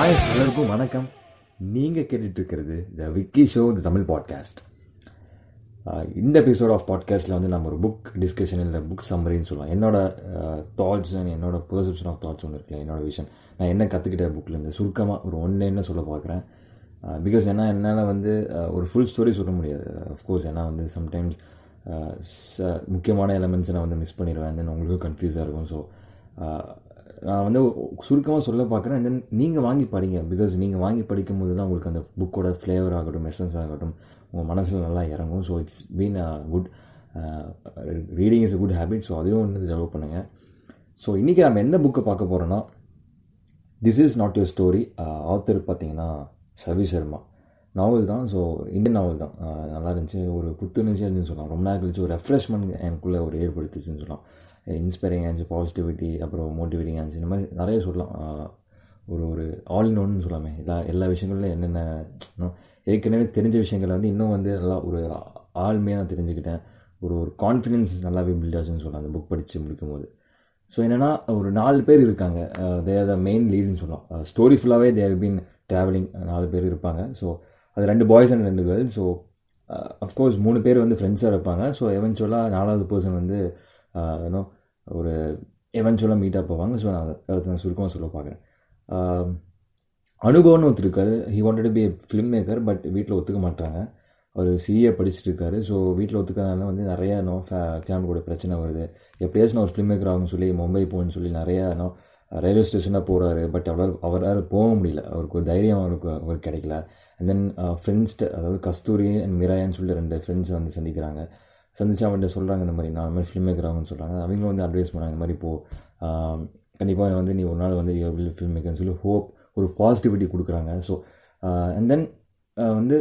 Hi எல்லோருக்கும் வணக்கம். நீங்கள் கேட்டுட்ருக்கிறது the Vicky show the Tamil podcast இந்த எபிசோட் ஆஃப் பாட்காஸ்ட்டில் வந்து நம்ம ஒரு புக் டிஸ்கஷன் இல்லை புக் சம்மரின்னு சொல்லலாம் என்னோட தாட்ஸ் அண்ட் என்னோட பெர்செப்ஷன் ஆஃப் தாட்ஸ் ஒன்று இருக்குல்ல என்னோட விஷன் நான் என்ன கற்றுக்கிட்ட புக்கிலேருந்து சுருக்கமாக ஒரு ஒன்று என்ன சொல்ல பார்க்குறேன் பிகாஸ் ஏன்னா என்னால் வந்து ஒரு ஃபுல் ஸ்டோரி சொல்ல முடியாது. அஃப்கோர்ஸ் ஏன்னா வந்து சம்டைம்ஸ் முக்கியமான எலமெண்ட்ஸை நான் வந்து மிஸ் பண்ணிடுவேன். தென் உங்களுக்கும் கன்ஃபியூஸாக இருக்கும். ஸோ நான் வந்து சுருக்கமாக சொல்ல பார்க்குறேன். தென் நீங்கள் வாங்கி படிங்க. பிகாஸ் நீங்கள் வாங்கி படிக்கும் போது தான் உங்களுக்கு அந்த புக்கோட ஃப்ளேவர் ஆகட்டும் எசன்ஸ் ஆகட்டும் உங்கள் மனசில் நல்லா இறங்கும். So it's been a good reading is a good habit so அதையும் வந்து டெவலப் பண்ணுங்கள் ஸோ இன்றைக்கி நம்ம எந்த புக்கை பார்க்க போகிறோன்னா this is not your story author பார்த்தீங்கன்னா சவி சர்மா. நாவல் தான். ஸோ இந்தியன் நாவல் தான். Uh, நல்லா இருந்துச்சு. ஒரு புத்துணர்ச்சியாக இருந்துச்சுன்னு சொல்லலாம். ரொம்ப நாள் கழிச்சு ஒரு ரெஃப்ரெஷ்மெண்ட் எனக்குள்ளே ஒரு ஏற்படுத்துச்சுன்னு சொல்லலாம். இன்ஸ்பைரிங் ஆன்ஸ் பாசிட்டிவிட்டி அப்புறம் மோட்டிவேட்டிங் ஆன்ஸ் இந்த மாதிரி நிறைய சொல்லலாம். ஒரு ஒரு ஆல் இன் ஒன்னு சொல்லாமே எல்லா எல்லா விஷயங்களிலும் என்னென்ன ஏற்கனவே தெரிஞ்ச விஷயங்களை வந்து இன்னும் வந்து நல்லா ஒரு ஆழ்மையாக நான் தெரிஞ்சுக்கிட்டேன். ஒரு ஒரு கான்ஃபிடென்ஸ் நல்லாவே பில்ட் ஆச்சுன்னு சொல்லலாம். அந்த புக் படித்து முடிக்கும் போது ஸோ என்னென்னா ஒரு நாலு பேர் இருக்காங்க. தே ஆர் த மெயின் லீடுன்னு சொல்லலாம். ஸ்டோரி ஃபுல்லாகவே தே ஹவ் பீன் ட்ராவலிங் நாலு பேர் இருப்பாங்க. ஸோ அது ரெண்டு பாய்ஸ் அண்ட் ரெண்டு கேர்ள்ஸ் ஸோ அஃப்கோர்ஸ் மூணு பேர் வந்து ஃப்ரெண்ட்ஸாக இருப்பாங்க. ஸோ எவென்ச்சுவலாக நாலாவது பர்சன் வந்து யூனோ ஒரு எவென்ச்சுவலாக மீட்டாக போவாங்க ஸோ நான் அதை நான் சுருக்கமாக சொல்ல பார்க்குறேன். அனுபவம்னு ஒருத்தர் he wanted be film maker but வீட்டில் ஒத்துக்க மாட்டாங்க அவர் சிஏ படிச்சுட்டு இருக்காரு. ஸோ வீட்டில் ஒத்துக்கிறதுனால வந்து நிறையா நோ ஃபே ஃபேமிலியோட பிரச்சனை வருது. எப்படியாச்சும் நான் ஒரு ஃபிலிம் மேக்கர் ஆகும்னு சொல்லி மும்பை போகணும்னு சொல்லி நிறையா நோ ரயில்வே ஸ்டேஷனாக போகிறாரு பட் அவரால் அவரால் போக முடியல. அவருக்கு ஒரு தைரியம் அவருக்கு அவருக்கு கிடைக்கல. அண்ட் தென் ஃப்ரெண்ட்ஸ்ட்டு அதாவது கஸ்தூரி அண்ட் மிராயான்னு சொல்லி ரெண்டு ஃப்ரெண்ட்ஸ் வந்து சந்திக்கிறாங்க. சந்திச்சு அவன்கிட்ட சொல்கிறாங்க இந்த மாதிரி நான் இந்த மாதிரி ஃபிலிம் மேக்கர் ஆகுன்னு சொல்கிறாங்க அவங்களும் வந்து அட்வைஸ் பண்ணாங்க இந்த மாதிரி இப்போது கண்டிப்பாக வந்து நீ ஒரு நாள் வந்து ஃபிலிம் மேக்கர்னு சொல்லி ஹோப் ஒரு பாசிட்டிவிட்டி கொடுக்குறாங்க. ஸோ அண்ட் தென் வந்து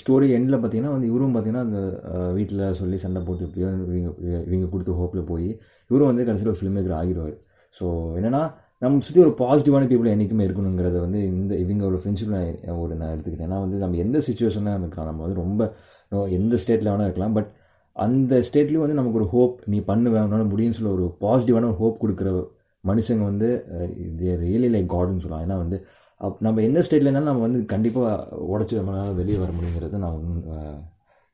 ஸ்டோரி எண்டில் பார்த்தீங்கன்னா வந்து இவரும் பார்த்தீங்கன்னா அந்த வீட்டில் சொல்லி சண்டை போட்டு இப்படியோ இவங்க இவங்க கொடுத்த ஹோப்பில் போய் இவரும் வந்து கடைசியில் ஒரு ஃபிலிம் மேக்கர் ஆகிடுவார். ஸோ என்னென்னா நம்ம சுற்றி ஒரு பாசிட்டிவான பீப்புள் என்றைக்குமே இருக்கணுங்கிறத வந்து இந்த இவங்க ஒரு ஃப்ரெண்ட்ஷிப்பில் ஒரு நான் எடுத்துக்கிட்டேன். ஏன்னா வந்து நம்ம எந்த சுச்சுவேஷனில் இருக்கலாம். நம்ம வந்து ரொம்ப எந்த ஸ்டேட்டில் வேணால் இருக்கலாம். பட் அந்த ஸ்டேட்லேயும் வந்து நமக்கு ஒரு ஹோப் நீ பண்ணுவேன் உன்னால் முடியும்னு சொல்ல ஒரு பாசிட்டிவான ஒரு ஹோப் கொடுக்குற மனுஷங்க வந்து இது ரியலி லைக் காட்னு சொல்லலாம். ஏன்னா வந்து அப் நம்ம எந்த ஸ்டேட்டில் இருந்தாலும் நம்ம வந்து கண்டிப்பாக உடச்சி நம்மளால் வெளியே வர முடியுங்கிறத நான்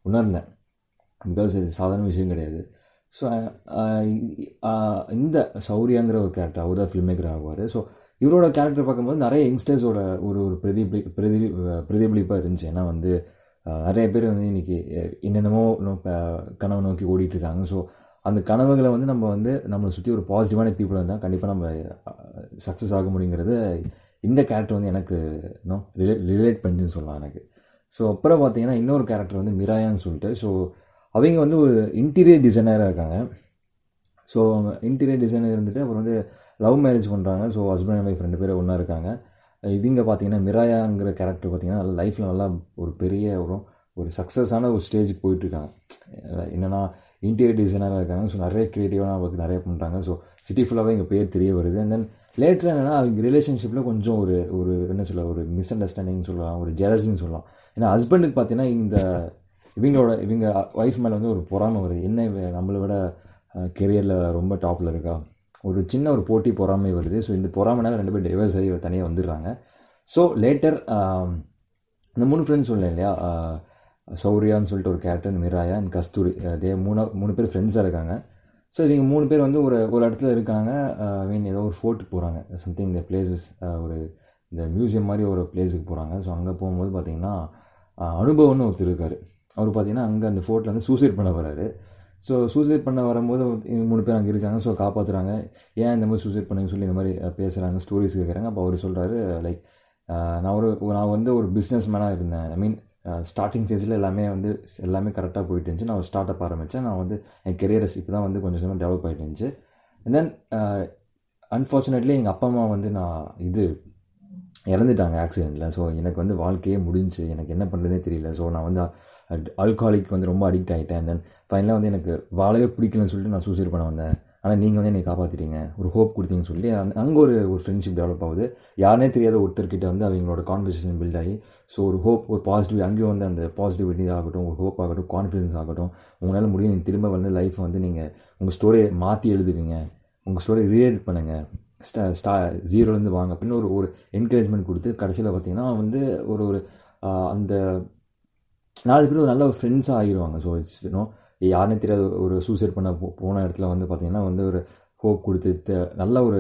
உணர்ந்தேன். பிகாஸ் இது சாதாரண விஷயம் கிடையாது. ஸோ இந்த சௌரியாங்கிற ஒரு கேரக்டர் அவர் தான் ஃபில்ம் மேக்கர் ஆகுவார் ஸோ இவரோட கேரக்டர் பார்க்கும்போது நிறைய யங்ஸ்டர்ஸோட ஒரு ஒரு பிரதிபலி பிரதி பிரதிபலிப்பாக இருந்துச்சு. ஏன்னா வந்து நிறைய பேர் வந்து இன்றைக்கி என்னென்னமோ கனவு நோக்கி ஓடிட்டுருக்காங்க. ஸோ அந்த கனவுகளை வந்து நம்ம வந்து நம்மளை சுற்றி ஒரு பாசிட்டிவான பீப்புள் இருந்தால் கண்டிப்பாக நம்ம சக்ஸஸ் ஆக முடியுங்கிறது இந்த கேரக்டர் வந்து எனக்கு இன்னும் ரிலே ரிலேட் பண்ணுன்னு சொல்லலாம் எனக்கு. ஸோ அப்புறம் பார்த்தீங்கன்னா இன்னொரு கேரக்டர் வந்து மிராயான்னு சொல்லிட்டு ஸோ அவங்க வந்து ஒரு இன்டீரியர் டிசைனராக இருக்காங்க. ஸோ அவங்க இன்டீரியர் டிசைனர் இருந்துட்டு அப்புறம் வந்து லவ் மேரேஜ் பண்ணுறாங்க ஸோ ஹஸ்பண்ட் அண்ட் ஒய்ஃப் ரெண்டு பேரும் ஒன்றா இருக்காங்க. இவங்க பார்த்தீங்கன்னா மிராயாங்கிற கேரக்டர் பார்த்தீங்கன்னா நல்லா லைஃப்பில் நல்லா ஒரு பெரிய ஒரு ஒரு சக்ஸஸான ஒரு ஸ்டேஜுக்கு போயிட்டுருக்காங்க. என்னென்னா இன்டீரியர் டிசைனராக இருக்காங்க. ஸோ நிறைய க்ரியேட்டிவாக அவங்களுக்கு நிறைய பண்ணுறாங்க ஸோ சிட்டி ஃபுல்லாகவே எங்கள் பேர் தெரிய வருது. அண்ட் தென் லேட்டர் என்னென்னா அவங்க ரிலேஷன்ஷிப்பில் கொஞ்சம் ஒரு ஒரு என்ன சொல்ல ஒரு மிஸ் அண்டர்ஸ்டாண்டிங் சொல்லலாம். ஒரு ஜெலசின்னு சொல்லலாம். ஏன்னா ஹஸ்பண்டுக்கு பார்த்தீங்கன்னா இந்த இவங்களோட இவங்க ஒய்ஃப் மேலே வந்து ஒரு பொறாமை வருது. என்ன நம்மளை விட கெரியரில் ரொம்ப டாப்பில் இருக்கா? ஒரு சின்ன ஒரு போட்டி பொறாமை வருது. ஸோ இந்த பொறாமைனால ரெண்டு பேர் டைவர்ஸ் ஆகி தனியாக வந்துடுறாங்க. ஸோ லேட்டர் um, இந்த மூணு ஃப்ரெண்ட்ஸ் சொல்லலாம் இல்லையா? Uh, சௌரியான்னு சொல்லிட்டு ஒரு character Miraya and Kasturi. Uh, அதே மூணு மூணு பேர் ஃப்ரெண்ட்ஸாக இருக்காங்க. ஸோ இவங்க மூணு பேர் வந்து ஒரு ஒரு இடத்துல இருக்காங்க. Uh, மீன் ஏதோ ஒரு ஃபோர்ட்டுக்கு போகிறாங்க சம்திங் இந்த பிளேசஸ் ஒரு இந்த மியூசியம் மாதிரி ஒரு பிளேஸுக்கு போகிறாங்க ஸோ அங்கே போகும்போது பார்த்திங்கன்னா அனுபவம்னு ஒருத்தர் இருக்கார். அவர் பார்த்திங்கன்னா அங்கே அந்த ஃபோர்ட்டில் வந்து சூசைட் பண்ண வராரு ஸோ சூசைட் பண்ண வரும்போது மூணு பேர் அங்கே இருக்காங்க. ஸோ காப்பாற்றுறாங்க ஏன் இந்த மாதிரி சூசைட் பண்ணுங்க சொல்லி இந்த மாதிரி பேசுகிறாங்க ஸ்டோரிஸ் கேட்குறாங்க அப்போ அவர் சொல்கிறாரு லைக் நான் ஒரு நான் வந்து ஒரு பிஸ்னஸ் மேனாக இருந்தேன். ஐ மீன் ஸ்டார்டிங் ஸ்டேஜில் எல்லாமே வந்து எல்லாமே கரெக்டாக போயிட்டு இருந்துச்சு. நான் ஒரு ஸ்டார்ட் அப் ஆரம்பித்தேன் நான் வந்து என் கெரியர்ஸ் இப்போ தான் வந்து கொஞ்சம் கொஞ்சமாக டெவலப் ஆகிட்டு இருந்துச்சு. அண்ட் தென் அன்ஃபார்ச்சுனேட்லி எங்கள் அப்பா அம்மா வந்து நான் இது இறந்துட்டாங்க ஆக்சிடெண்ட்டில் ஸோ எனக்கு வந்து வாழ்க்கையே முடிஞ்சு எனக்கு என்ன பண்ணுறதுனே தெரியல. ஸோ நான் வந்து ஆல்கஹாலிக் வந்து ரொம்ப அடிக்ட் ஆகிட்டேன் தென் ஃபைனலாக வந்து எனக்கு வாழவே பிடிக்கலன்னு சொல்லிட்டு நான் சூசைட் பண்ண வந்தேன். ஆனால் நீங்கள் வந்து என்னை காப்பாற்றிட்டீங்க ஒரு ஹோப் கொடுத்தீங்கன்னு சொல்லி அங்கே ஒரு ஒரு ஃப்ரெண்ட்ஷிப் டெவலப் ஆகுது. யாருனே தெரியாத ஒருத்தர்கிட்ட வந்து அவங்களோட கான்வர்சேஷன் பில்ட் ஆகி ஸோ ஒரு ஹோப் ஒரு பாசிட்டிவ் அங்கேயும் வந்து அந்த பாசிட்டிவிட்டி ஆகட்டும் ஒரு ஹோப் ஆகட்டும் கான்ஃபிடன்ஸ் ஆகட்டும் உங்களால் முடியும். நீங்கள் திரும்ப வந்து லைஃப் வந்து நீங்கள் உங்கள் ஸ்டோரியை மாற்றி எழுதுவீங்க. உங்கள் ஸ்டோரி ரீஎடிட் பண்ணுங்கள் ஸ்டா ஸ்டா ஜீரோலேருந்து வாங்க. அப்படின்னு ஒரு ஒரு என்கரேஜ்மெண்ட் கொடுத்து கடைசியில் பார்த்தீங்கன்னா வந்து ஒரு ஒரு அந்த நாலு பேர் ஒரு நல்ல ஃப்ரெண்ட்ஸாக ஆகிடுவாங்க ஸோ இட்ஸ் யூனோ யாருன்னு தெரியாத ஒரு சூசைட் பண்ண போ- போன இடத்துல வந்து பார்த்தீங்கன்னா வந்து ஒரு ஹோப் கொடுத்து நல்ல ஒரு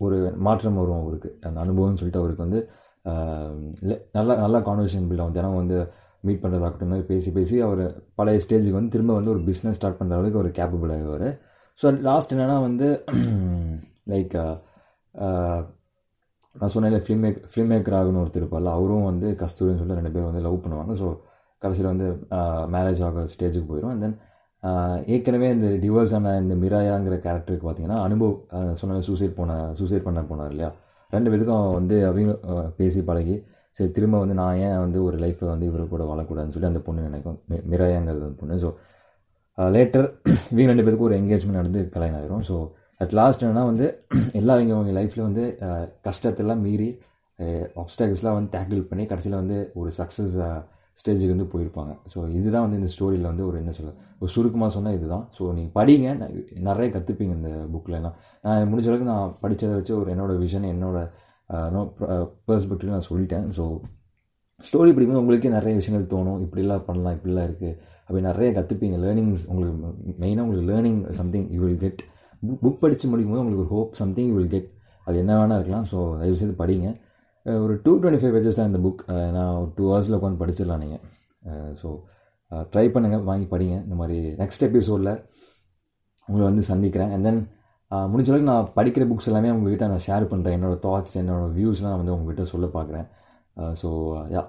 ஒரு மாற்றம் வரும் அவருக்கு. அந்த அனுபவம்னு சொல்லிட்டு அவருக்கு வந்து இல்லை நல்லா நல்ல நல்ல கான்வர்சேஷன் பில்ட் ஆகும். தினம் வந்து மீட் பண்ணுறதாகட்டும் மாதிரி பேசி பேசி அவர் பழைய ஸ்டேஜுக்கு வந்து திரும்ப வந்து ஒரு பிஸ்னஸ் ஸ்டார்ட் பண்ணுற அளவுக்கு ஒரு கேப்பபிள் ஆகிடுவார் ஸோ லாஸ்ட் என்னென்னா வந்து லைக் நான் சொன்னேன் ஃபிலிம் மேக் ஃபிலிம் மேக்கர் ஆகணும் ஒருத்தர் இருப்பார்ல அவரும் வந்து கஸ்தூரின்னு சொல்லிட்டு ரெண்டு பேரும் வந்து லவ் பண்ணுவாங்க. ஸோ கடைசியில் வந்து மேரேஜ் ஆகிற ஸ்டேஜுக்கு போயிடும் அண்ட் தென் ஏற்கனவே இந்த டிவோர்ஸ் ஆன இந்த மிராயாங்கிற கேரக்டருக்கு பார்த்தீங்கன்னா அனுபவ் சொன்ன சூசைட் போன சூசைட் பண்ண போனார் இல்லையா? ரெண்டு பேருக்கும் வந்து அவங்க பேசி பழகி சரி திரும்ப வந்து நான் ஏன் வந்து ஒரு லைஃப்பை வந்து இவரு கூட வாழக்கூடாதுன்னு சொல்லி அந்த பொண்ணு நினைக்கும். மி- மிராயாங்கிறது அந்த பொண்ணு. ஸோ லேட்டர் இவங்க ரெண்டு பேருக்கும் ஒரு என்கேஜ்மெண்ட் நடந்து கல்யாணம் ஆகிரும் ஸோ அட் லாஸ்ட் என்னென்னா வந்து எல்லா இவங்க அவங்க லைஃப்பில் வந்து கஷ்டத்தெல்லாம் மீறி ஆப்ஸ்டாக்கிள்ஸ்லாம் வந்து டேக்கிள் பண்ணி கடைசியில் வந்து ஒரு சக்ஸஸ் ஸ்டேஜுக்கு வந்து போயிருப்பாங்க. ஸோ இதுதான் வந்து இந்த ஸ்டோரியில் வந்து ஒரு என்ன சொல்ல ஒரு சுருக்கமாக சொன்னால் இதுதான். ஸோ நீங்கள் படிங்க. நிறைய கற்றுப்பீங்க இந்த புக்கில் நான் முடிஞ்ச அளவுக்கு நான் படித்ததை வச்சு ஒரு என்னோடய விஷன் என்னோட பெர்ஸ்பெக்டிவ் நான் சொல்லிட்டேன். ஸோ ஸ்டோரி படிக்கும்போது உங்களுக்கே நிறைய விஷயங்கள் தோணும். இப்படிலாம் பண்ணலாம் இப்படிலாம் இருக்குது அப்படி நிறைய கற்றுப்பீங்க லேர்னிங்ஸ் உங்களுக்கு மெயினாக உங்களுக்கு learning something you will get book படித்து முடிக்கும் போது உங்களுக்கு ஒரு hope something you will get அது என்ன வேணால் இருக்கலாம். ஸோ தயவுசெய்து படிங்க. ஒரு டூ டுவெண்ட்டி ஃபைவ் பேஜஸ் தான் இந்த புக் நான் ஒரு டூ ஹவர்ஸில் உட்காந்து படிச்சிடலாம் நீங்கள் ஸோ ட்ரை பண்ணுங்கள் வாங்கி படிங்க. இந்த மாதிரி நெக்ஸ்ட் எபிசோடில் உங்களை வந்து சந்திக்கிறேன். அண்ட் தென் முடிஞ்ச அளவுக்கு நான் படிக்கிற புக்ஸ் எல்லாமே உங்கள்கிட்ட நான் ஷேர் பண்ணுறேன் என்னோடய தாட்ஸ் என்னோடய வியூஸ்லாம் நான் வந்து உங்கள்கிட்ட சொல்ல பார்க்குறேன். ஸோ யா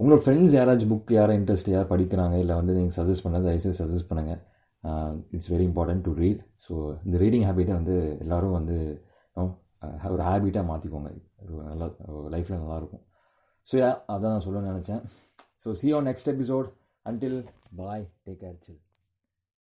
உங்களோட ஃப்ரெண்ட்ஸ் யாராச்சும் புக் யாரும் இன்ட்ரெஸ்ட் யார் படிக்கிறாங்க இல்லை வந்து நீங்கள் சஜஸ்ட் பண்ணது தயவுசெய்து சஜஸ்ட் பண்ணுங்கள் it's very important to read so இந்த ரீடிங் ஹேபிட்டை வந்து எல்லோரும் வந்து ஒரு ஹேபிட்டாக மாற்றிக்கோங்க ஒரு நல்லா லைஃப்பில் நல்லாயிருக்கும் ஸோ அதான் நான் சொல்ல நினச்சேன். So see on next episode until bye take care chill